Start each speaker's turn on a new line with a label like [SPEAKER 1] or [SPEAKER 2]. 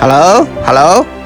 [SPEAKER 1] Hello，Hello。